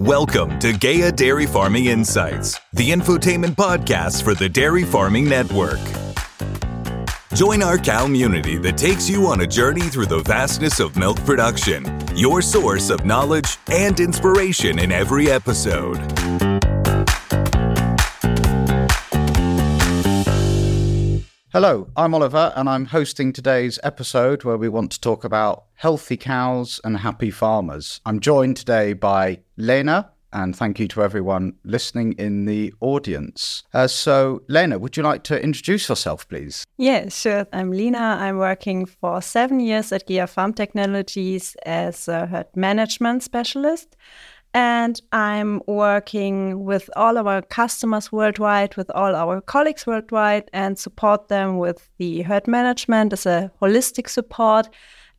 Welcome to GEA Dairy Farming Insights, the infotainment podcast for the Dairy Farming Network. Join our community that takes you on a journey through the vastness of milk production, your source of knowledge and inspiration in every episode. Hello, I'm Oliver, and I'm hosting today's episode where we want to talk about healthy cows and happy farmers. I'm joined today by Lena, and thank you to everyone listening in the audience. Uh, so, Lena, would you like to introduce yourself, please? Yeah, sure. I'm Lena. I'm working for seven years at GEA Farm Technologies as a herd management specialist. And I'm working with all of our customers worldwide, with all our colleagues worldwide, and support them with the herd management as a holistic support,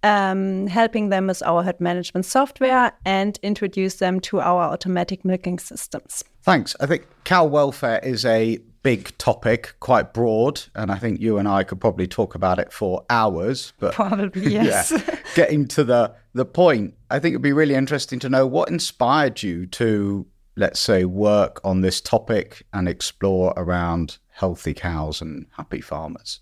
um, helping them with our herd management software, and introduce them to our automatic milking systems. Thanks. I think cow welfare is a big topic, quite broad, and I think you and I could probably talk about it for hours. But probably yes. yeah, getting to the the point, I think it'd be really interesting to know what inspired you to, let's say, work on this topic and explore around healthy cows and happy farmers.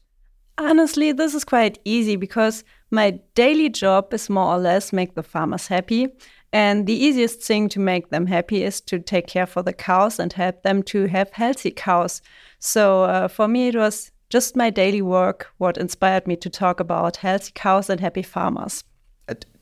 Honestly, this is quite easy because my daily job is more or less make the farmers happy. And the easiest thing to make them happy is to take care for the cows and help them to have healthy cows. So uh, for me, it was just my daily work what inspired me to talk about healthy cows and happy farmers.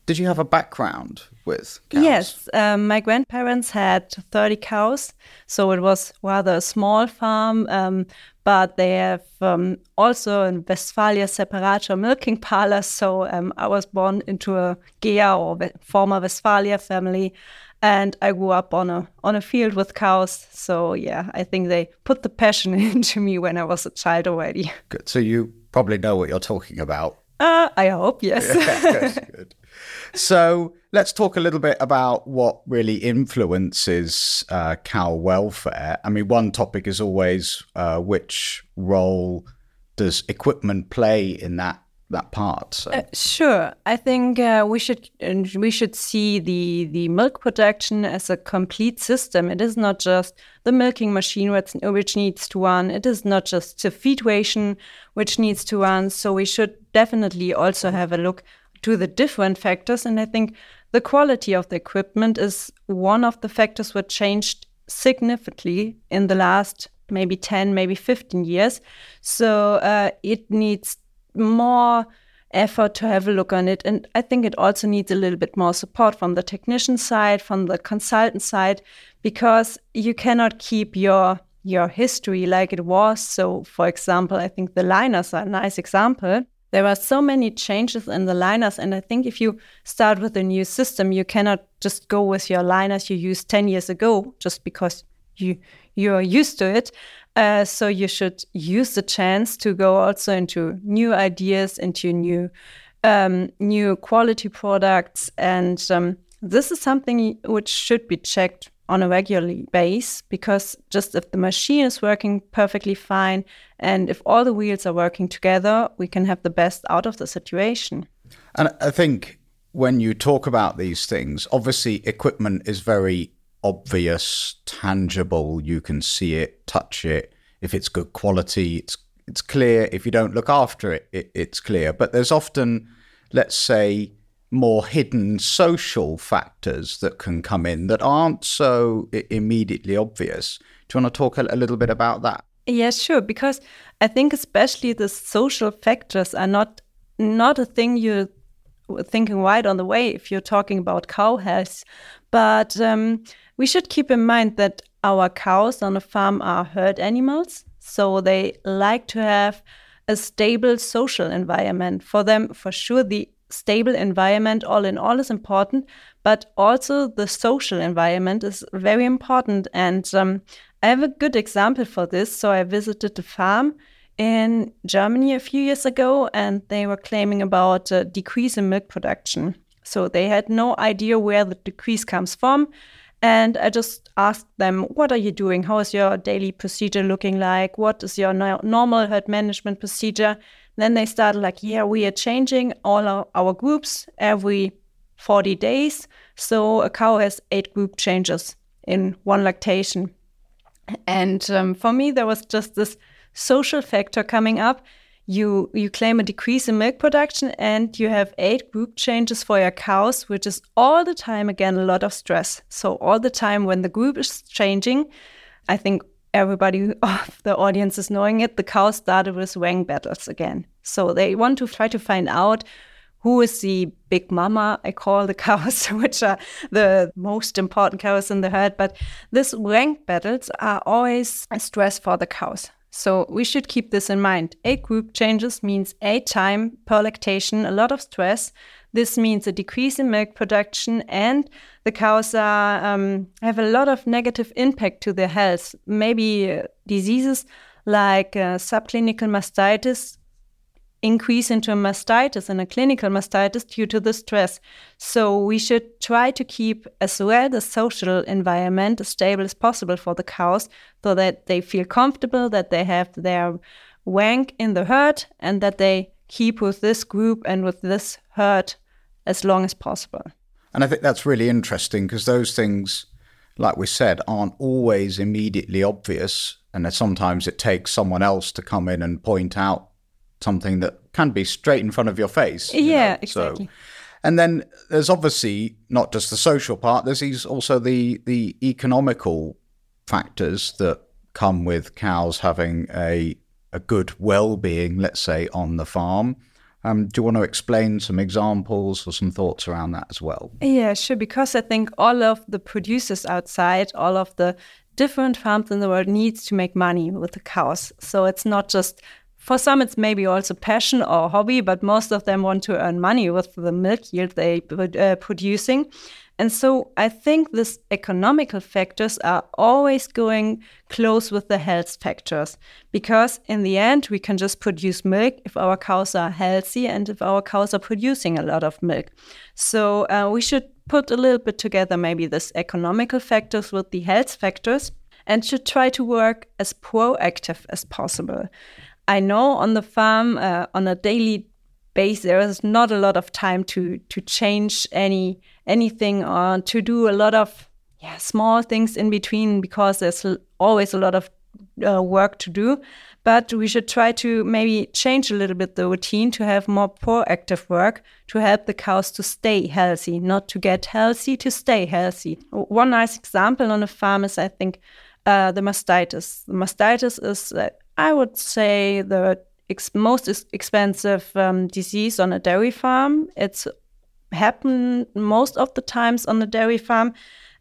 Did you have a background with cows? Yes, um, my grandparents had 30 cows, so it was rather a small farm. Um, but they have um, also in Westfalia Separator milking parlor. So um, I was born into a GEA or former Westfalia family, and I grew up on a on a field with cows. So yeah, I think they put the passion into me when I was a child already. Good. So you probably know what you're talking about. Uh, I hope yes. good, good. So let's talk a little bit about what really influences uh, cow welfare. I mean, one topic is always uh, which role does equipment play in that that part. So. Uh, sure, I think uh, we should we should see the the milk production as a complete system. It is not just the milking machine which needs to run. It is not just the feed ration which needs to run. So we should definitely also have a look to the different factors. And I think the quality of the equipment is one of the factors that changed significantly in the last maybe 10, maybe 15 years. So uh, it needs more effort to have a look on it. And I think it also needs a little bit more support from the technician side, from the consultant side, because you cannot keep your your history like it was. So, for example, I think the liners are a nice example. There are so many changes in the liners, and I think if you start with a new system, you cannot just go with your liners you used 10 years ago just because you you're used to it. Uh, so you should use the chance to go also into new ideas, into new um, new quality products, and um, this is something which should be checked on a regular base because just if the machine is working perfectly fine and if all the wheels are working together, we can have the best out of the situation. And I think when you talk about these things, obviously equipment is very obvious, tangible. You can see it, touch it. If it's good quality, it's it's clear. If you don't look after it, it it's clear. But there's often, let's say, more hidden social factors that can come in that aren't so immediately obvious. Do you want to talk a, little bit about that? Yeah, sure. Because I think especially the social factors are not not a thing you're thinking right on the way if you're talking about cow health. But um, we should keep in mind that our cows on a farm are herd animals, so they like to have a stable social environment. For them, for sure, the stable environment all in all is important, but also the social environment is very important. And um, I have a good example for this. So I visited a farm in Germany a few years ago, and they were claiming about a decrease in milk production. So they had no idea where the decrease comes from. And I just asked them, What are you doing? How is your daily procedure looking like? What is your no normal herd management procedure? Then they started like, yeah, we are changing all our, our groups every 40 days. So a cow has eight group changes in one lactation. And um, for me, there was just this social factor coming up. You you claim a decrease in milk production, and you have eight group changes for your cows, which is all the time again a lot of stress. So all the time when the group is changing, I think everybody of the audience is knowing it. The cows started with wang battles again. So they want to try to find out who is the big mama I call the cows, which are the most important cows in the herd. But these rank battles are always a stress for the cows. So we should keep this in mind. Eight group changes means eight time per lactation, a lot of stress. This means a decrease in milk production, and the cows are, um, have a lot of negative impact to their health. Maybe uh, diseases like uh, subclinical mastitis increase into a mastitis and a clinical mastitis due to the stress. So we should try to keep as well the social environment as stable as possible for the cows so that they feel comfortable, that they have their wank in the herd and that they keep with this group and with this herd as long as possible. And I think that's really interesting because those things, like we said, aren't always immediately obvious. And sometimes it takes someone else to come in and point out something that can be straight in front of your face. You yeah, know? exactly. So, and then there's obviously not just the social part. There's also the the economical factors that come with cows having a a good well-being, let's say, on the farm. Um, do you want to explain some examples or some thoughts around that as well? Yeah, sure. Because I think all of the producers outside, all of the different farms in the world needs to make money with the cows. So it's not just for some, it's maybe also passion or hobby, but most of them want to earn money with the milk yield they uh, producing. And so I think these economical factors are always going close with the health factors because in the end, we can just produce milk if our cows are healthy and if our cows are producing a lot of milk. So uh, we should put a little bit together maybe this economical factors with the health factors and should try to work as proactive as possible. I know on the farm uh, on a daily basis there is not a lot of time to to change any anything or to do a lot of yeah small things in between because there's always a lot of uh, work to do. But we should try to maybe change a little bit the routine to have more proactive work to help the cows to stay healthy, not to get healthy, to stay healthy. One nice example on a farm is, I think, uh, the mastitis. The mastitis is uh, I would say the ex- most expensive um, disease on a dairy farm. It's happened most of the times on the dairy farm.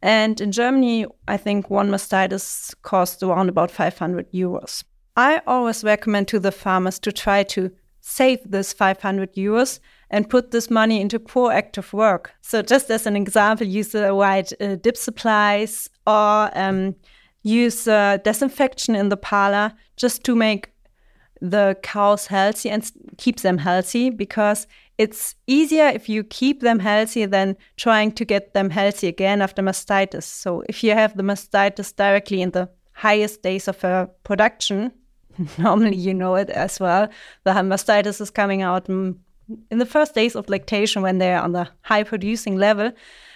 And in Germany, I think one mastitis costs around about 500 euros. I always recommend to the farmers to try to save this 500 euros and put this money into proactive work. So, just as an example, use the right uh, dip supplies or um, use uh, disinfection in the parlor just to make the cows healthy and keep them healthy because it's easier if you keep them healthy than trying to get them healthy again after mastitis. So if you have the mastitis directly in the highest days of uh, production, normally you know it as well, the mastitis is coming out in the first days of lactation when they're on the high producing level.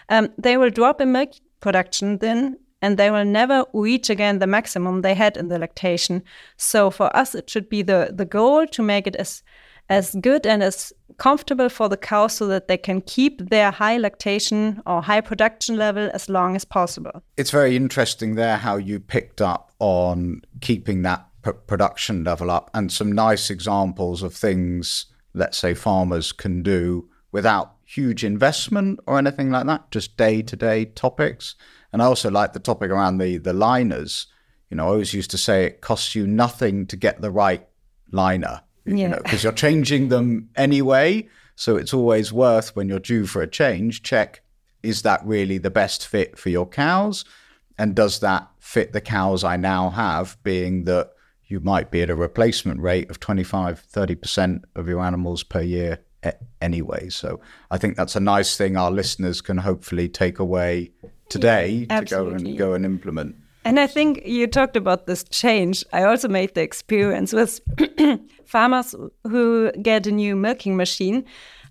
Um, they will drop in milk production then and they will never reach again the maximum they had in the lactation. So for us, it should be the, the goal to make it as as good and as comfortable for the cows so that they can keep their high lactation or high production level as long as possible. It's very interesting there how you picked up on keeping that p- production level up and some nice examples of things, let's say, farmers can do without huge investment or anything like that, just day to day topics. And I also like the topic around the the liners. You know, I always used to say it costs you nothing to get the right liner. Yeah. You know, because you're changing them anyway. So it's always worth when you're due for a change, check is that really the best fit for your cows? And does that fit the cows I now have, being that you might be at a replacement rate of 25, 30% of your animals per year anyway. So I think that's a nice thing our listeners can hopefully take away today yeah, to go and go and implement. And I think you talked about this change. I also made the experience with farmers who get a new milking machine.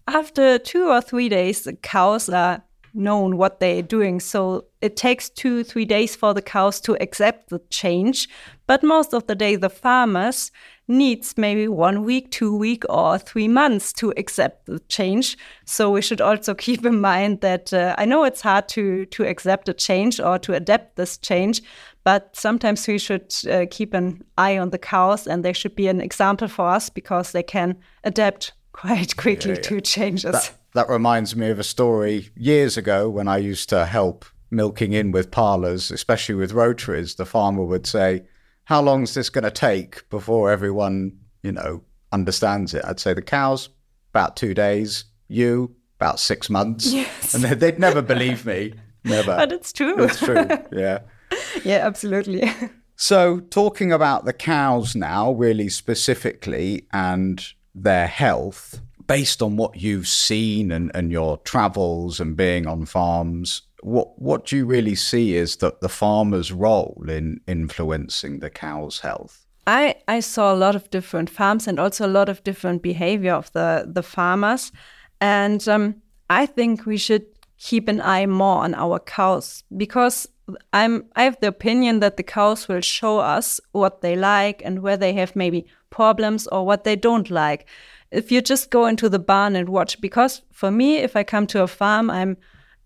After two or three days, the cows are known what they're doing. So it takes two, three days for the cows to accept the change. But most of the day, the farmers needs maybe one week, two week, or three months to accept the change. So we should also keep in mind that uh, I know it's hard to to accept a change or to adapt this change, but sometimes we should uh, keep an eye on the cows, and they should be an example for us because they can adapt quite quickly yeah, yeah. to changes. That, that reminds me of a story years ago when I used to help milking in with parlours, especially with rotaries. The farmer would say how long is this going to take before everyone, you know, understands it? I'd say the cows, about two days. You, about six months. Yes. And they'd never believe me. Never. But it's true. It's true. Yeah. yeah, absolutely. So, talking about the cows now, really specifically, and their health, based on what you've seen and, and your travels and being on farms, what what do you really see is that the farmer's role in influencing the cow's health? I, I saw a lot of different farms and also a lot of different behavior of the, the farmers. And um, I think we should keep an eye more on our cows because I'm I have the opinion that the cows will show us what they like and where they have maybe problems or what they don't like. If you just go into the barn and watch, because for me, if I come to a farm, I'm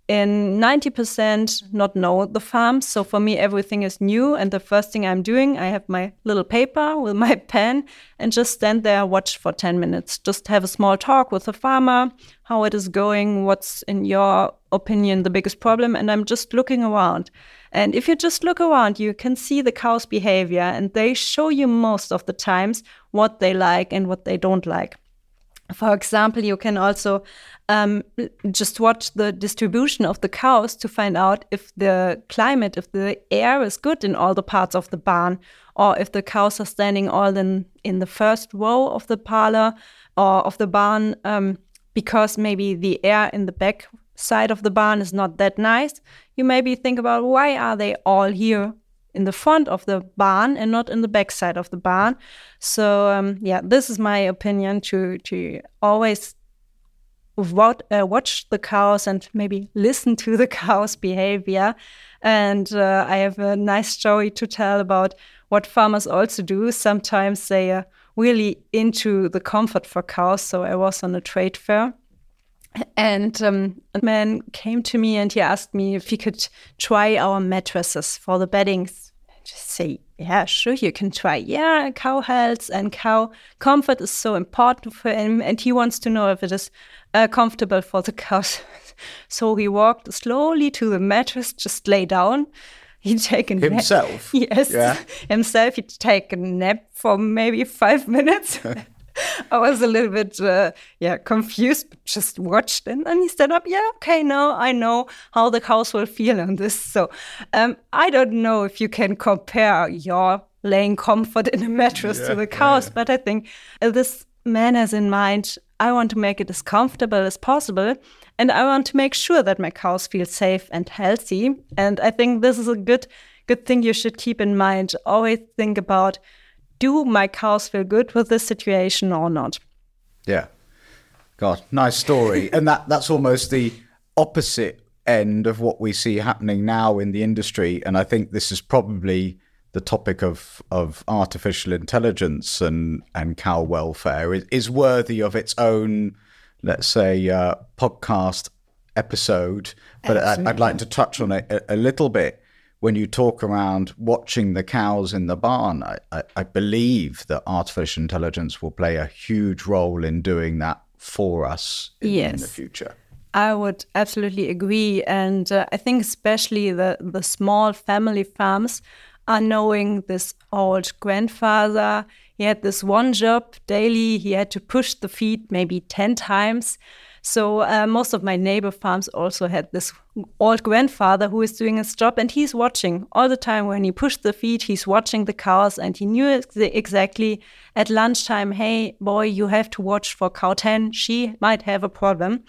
in 90% not know the farm. So for me, everything is new. And the first thing I'm doing, I have my little paper with my pen and just stand there, watch for 10 minutes, just have a small talk with the farmer, how it is going, what's in your opinion the biggest problem. And I'm just looking around. And if you just look around, you can see the cow's behavior and they show you most of the times what they like and what they don't like. For example, you can also um, just watch the distribution of the cows to find out if the climate, if the air is good in all the parts of the barn, or if the cows are standing all in, in the first row of the parlor or of the barn, um, because maybe the air in the back side of the barn is not that nice. You maybe think about why are they all here in the front of the barn and not in the back side of the barn. So um, yeah, this is my opinion to to always what, uh, watch the cows and maybe listen to the cows' behavior. And uh, I have a nice story to tell about what farmers also do. Sometimes they are really into the comfort for cows. So I was on a trade fair. And um, a man came to me and he asked me if he could try our mattresses for the beddings. I just say, yeah, sure, you can try. Yeah, cow health and cow comfort is so important for him. And he wants to know if it is uh, comfortable for the cows. so he walked slowly to the mattress, just lay down. He'd taken himself. yes, yeah. himself. He'd take a nap for maybe five minutes. I was a little bit, uh, yeah, confused, but just watched. And then he stood up. Yeah, okay, now I know how the cows will feel on this. So um, I don't know if you can compare your laying comfort in a mattress yeah, to the cows, yeah. but I think uh, this man has in mind I want to make it as comfortable as possible. And I want to make sure that my cows feel safe and healthy. And I think this is a good good thing you should keep in mind. Always think about do my cows feel good with this situation or not? Yeah. God, nice story. and that that's almost the opposite end of what we see happening now in the industry. And I think this is probably the topic of of artificial intelligence and and cow welfare is, is worthy of its own, let's say, uh, podcast episode. But I'd, I'd, like to touch on it a, a, little bit. When you talk around watching the cows in the barn, I, I, I believe that artificial intelligence will play a huge role in doing that for us in, yes. in the future. I would absolutely agree, and uh, I think especially the the small family farms are knowing this old grandfather. He had this one job daily. He had to push the feet maybe 10 times. So uh, most of my neighbor farms also had this old grandfather who is doing his job and he's watching all the time when he pushed the feed he's watching the cows and he knew ex exactly at lunchtime, hey, boy, you have to watch for cow 10. She might have a problem.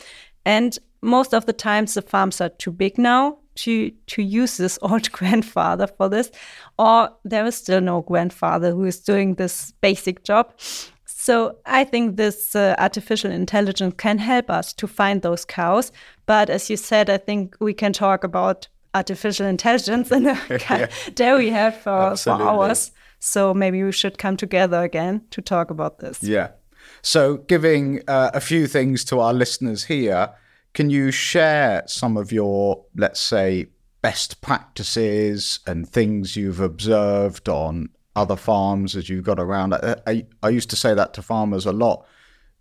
And most of the times the farms are too big now to to use this old grandfather for this or there is still no grandfather who is doing this basic job so i think this uh, artificial intelligence can help us to find those cows But as you said, I think we can talk about artificial intelligence and yeah. dairy health for, for hours. So maybe we should come together again to talk about this. Yeah. So, giving uh, a few things to our listeners here, can you share some of your, let's say, best practices and things you've observed on other farms as you got around? I, I, I used to say that to farmers a lot.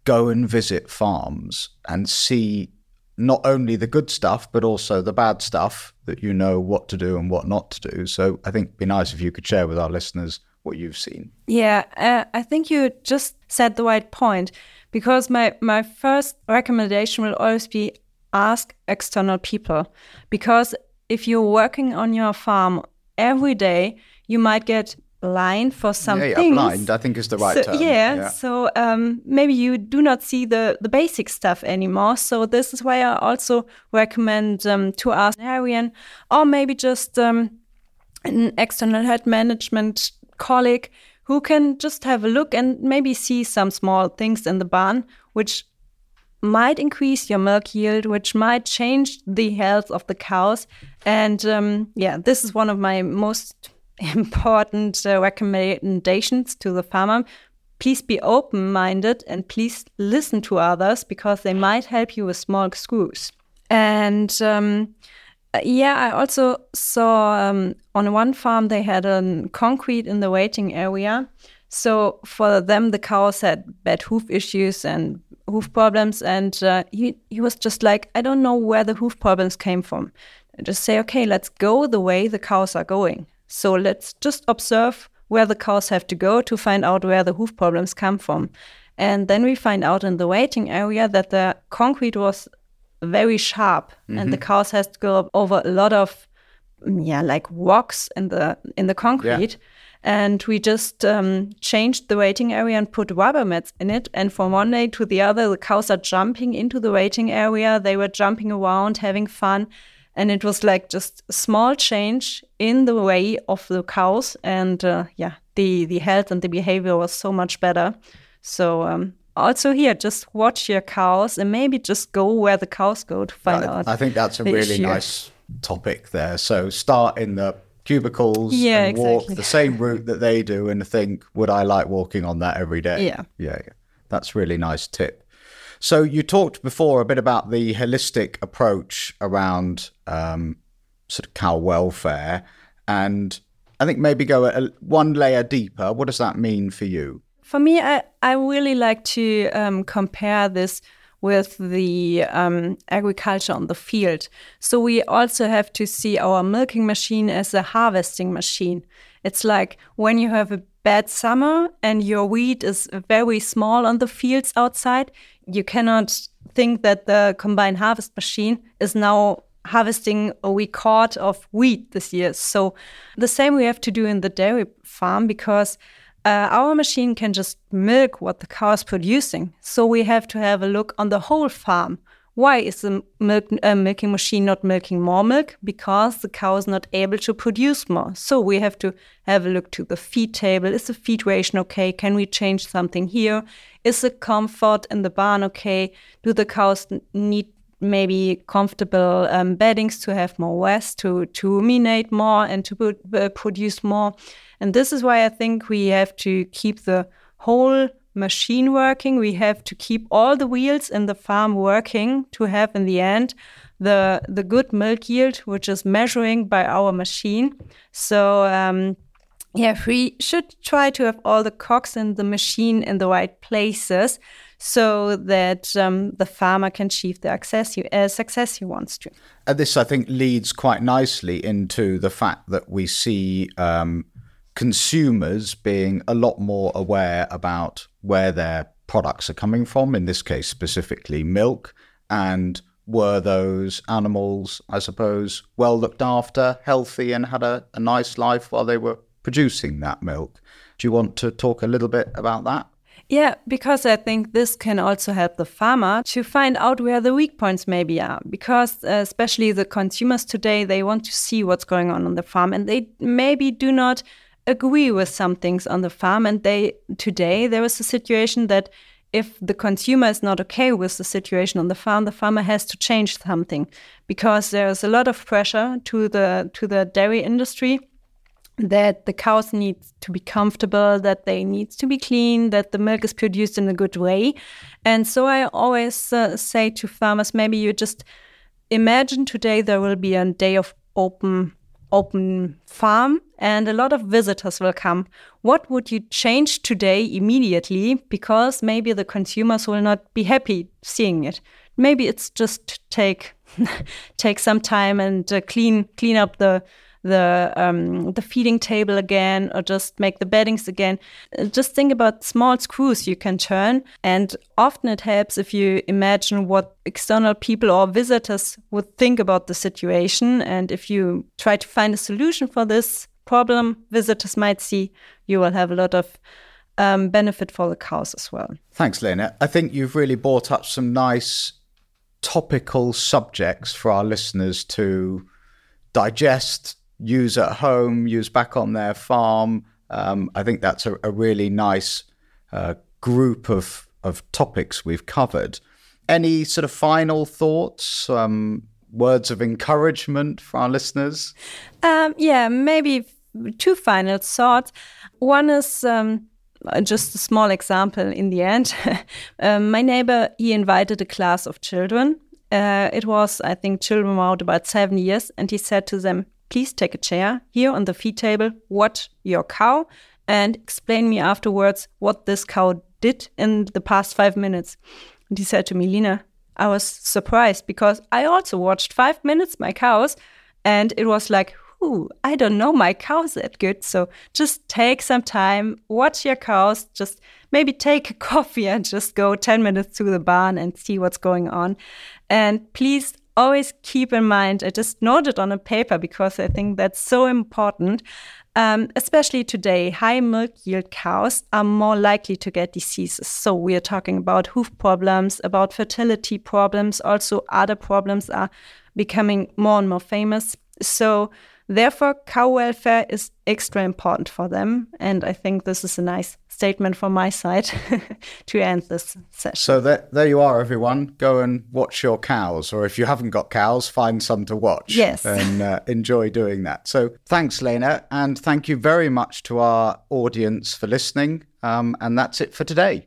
Go and visit farms and see not only the good stuff, but also the bad stuff that you know what to do and what not to do. So I think it'd be nice if you could share with our listeners what you've seen. Yeah, uh, I think you just said the right point because my, my first recommendation will always be ask external people. Because if you're working on your farm every day, you might get blind for some yeah, yeah, things. blind, I think is the right so, term. Yeah, yeah. so um, maybe you do not see the, the basic stuff anymore. So this is why I also recommend um, to ask an Arian or maybe just um, an external herd management colleague who can just have a look and maybe see some small things in the barn which might increase your milk yield, which might change the health of the cows. And um, yeah, this is one of my most important uh, recommendations to the farmer. Please be open minded and please listen to others because they might help you with small screws. And um, yeah, I also saw um, on one farm they had a concrete in the waiting area. So for them, the cows had bad hoof issues and hoof problems. And uh, he, he was just like, I don't know where the hoof problems came from. I just say, okay, let's go the way the cows are going. So let's just observe where the cows have to go to find out where the hoof problems come from. And then we find out in the waiting area that the concrete was very sharp mm-hmm. and the mm-hmm. cows has to go over a lot of yeah like rocks in the in the concrete yeah. and we just um, changed the waiting area and put rubber mats in it and from one day to the other the cows are jumping into the waiting area they were jumping around having fun and it was like just a small change in the way of the cows. And uh, yeah the the health and the behavior was so much better. So um, also here just watch your cows and maybe just go where the cows go to find I, out i think that's a really issue. nice topic there. So start in the cubicles yeah, and walk exactly. the same route that they do and think would i like walking on that every day? Yeah. Yeah, yeah. that's really nice tip so you talked before a bit about the holistic approach around um, sort of cow welfare, and I think maybe go a, one layer deeper. What does that mean for you? For me, I, I really like to um, compare this with the um, agriculture on the field. So we also have to see our milking machine as a harvesting machine. It's like when you have a bad summer and your wheat is very small on the fields outside, you cannot think that the combined harvest machine is now harvesting a record of wheat this year. So the same we have to do in the dairy farm because uh, our machine can just milk what the cow is producing. So we have to have a look on the whole farm why is the milk, uh, milking machine not milking more milk? Because the cow is not able to produce more. So we have to have a look to the feed table. Is the feed ration okay? Can we change something here? Is the comfort in the barn okay? Do the cows need maybe comfortable um, beddings to have more rest, to, to ruminate more and to uh, produce more? And this is why I think we have to keep the whole machine working. We have to keep all the wheels in the farm working to have in the end the the good milk yield, which is measuring by our machine. So um, yeah, we should try to have all the cogs in the machine in the right places so that um, the farmer can achieve the success he, uh, success he wants to. And this, I think, leads quite nicely into the fact that we see um, consumers being a lot more aware about where their products are coming from, in this case, specifically milk, and were those animals, I suppose, well looked after, healthy, and had a, a nice life while they were producing that milk? Do you want to talk a little bit about that? Yeah, because I think this can also help the farmer to find out where the weak points maybe are. Because uh, especially the consumers today, they want to see what's going on on the farm and they maybe do not agree with some things on the farm. And they today there is a situation that if the consumer is not okay with the situation on the farm, the farmer has to change something because there's a lot of pressure to the to the dairy industry that the cows need to be comfortable, that they need to be clean, that the milk is produced in a good way. And so I always uh, say to farmers, maybe you just imagine today there will be a day of open open farm and a lot of visitors will come. What would you change today immediately because maybe the consumers will not be happy seeing it. Maybe it's just take take some time and uh, clean clean up the the um, the feeding table again or just make the beddings again. Just think about small screws you can turn, and often it helps if you imagine what external people or visitors would think about the situation, and if you try to find a solution for this problem, visitors might see you will have a lot of um, benefit for the cows as well. Thanks, Lena. I think you've really brought up some nice topical subjects for our listeners to digest, use at home, use back on their farm. Um, I think that's a, a really nice uh, group of, of topics we've covered. Any sort of final thoughts, um, words of encouragement for our listeners? Um, yeah, maybe two final thoughts. One is um, just a small example in the end. um, my neighbor, he invited a class of children. Uh, it was, I think, children were about seven years, and he said to them, please take a chair here on the feed table, watch your cow, and explain me afterwards what this cow did in the past five minutes. And he said to me, Lena, I was surprised because I also watched five minutes my cows, and it was like, Ooh, I don't know my cows that good. So just take some time, watch your cows, just maybe take a coffee and just go 10 minutes to the barn and see what's going on. And please always keep in mind, I just noted on a paper because I think that's so important. Um, especially today, high milk yield cows are more likely to get diseases. So we are talking about hoof problems, about fertility problems. Also, other problems are becoming more and more famous. So Therefore, cow welfare is extra important for them. And I think this is a nice statement from my side to end this session. So there, there you are, everyone. Go and watch your cows, or if you haven't got cows, find some to watch. Yes. And uh, enjoy doing that. So thanks, Lena. And thank you very much to our audience for listening. Um, and that's it for today.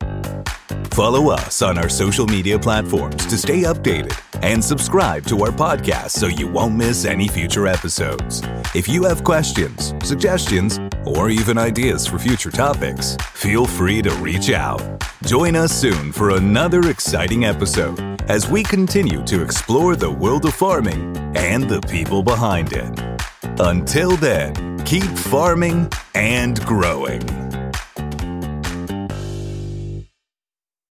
Follow us on our social media platforms to stay updated and subscribe to our podcast so you won't miss any future episodes. If you have questions, suggestions, or even ideas for future topics, feel free to reach out. Join us soon for another exciting episode as we continue to explore the world of farming and the people behind it. Until then, keep farming and growing.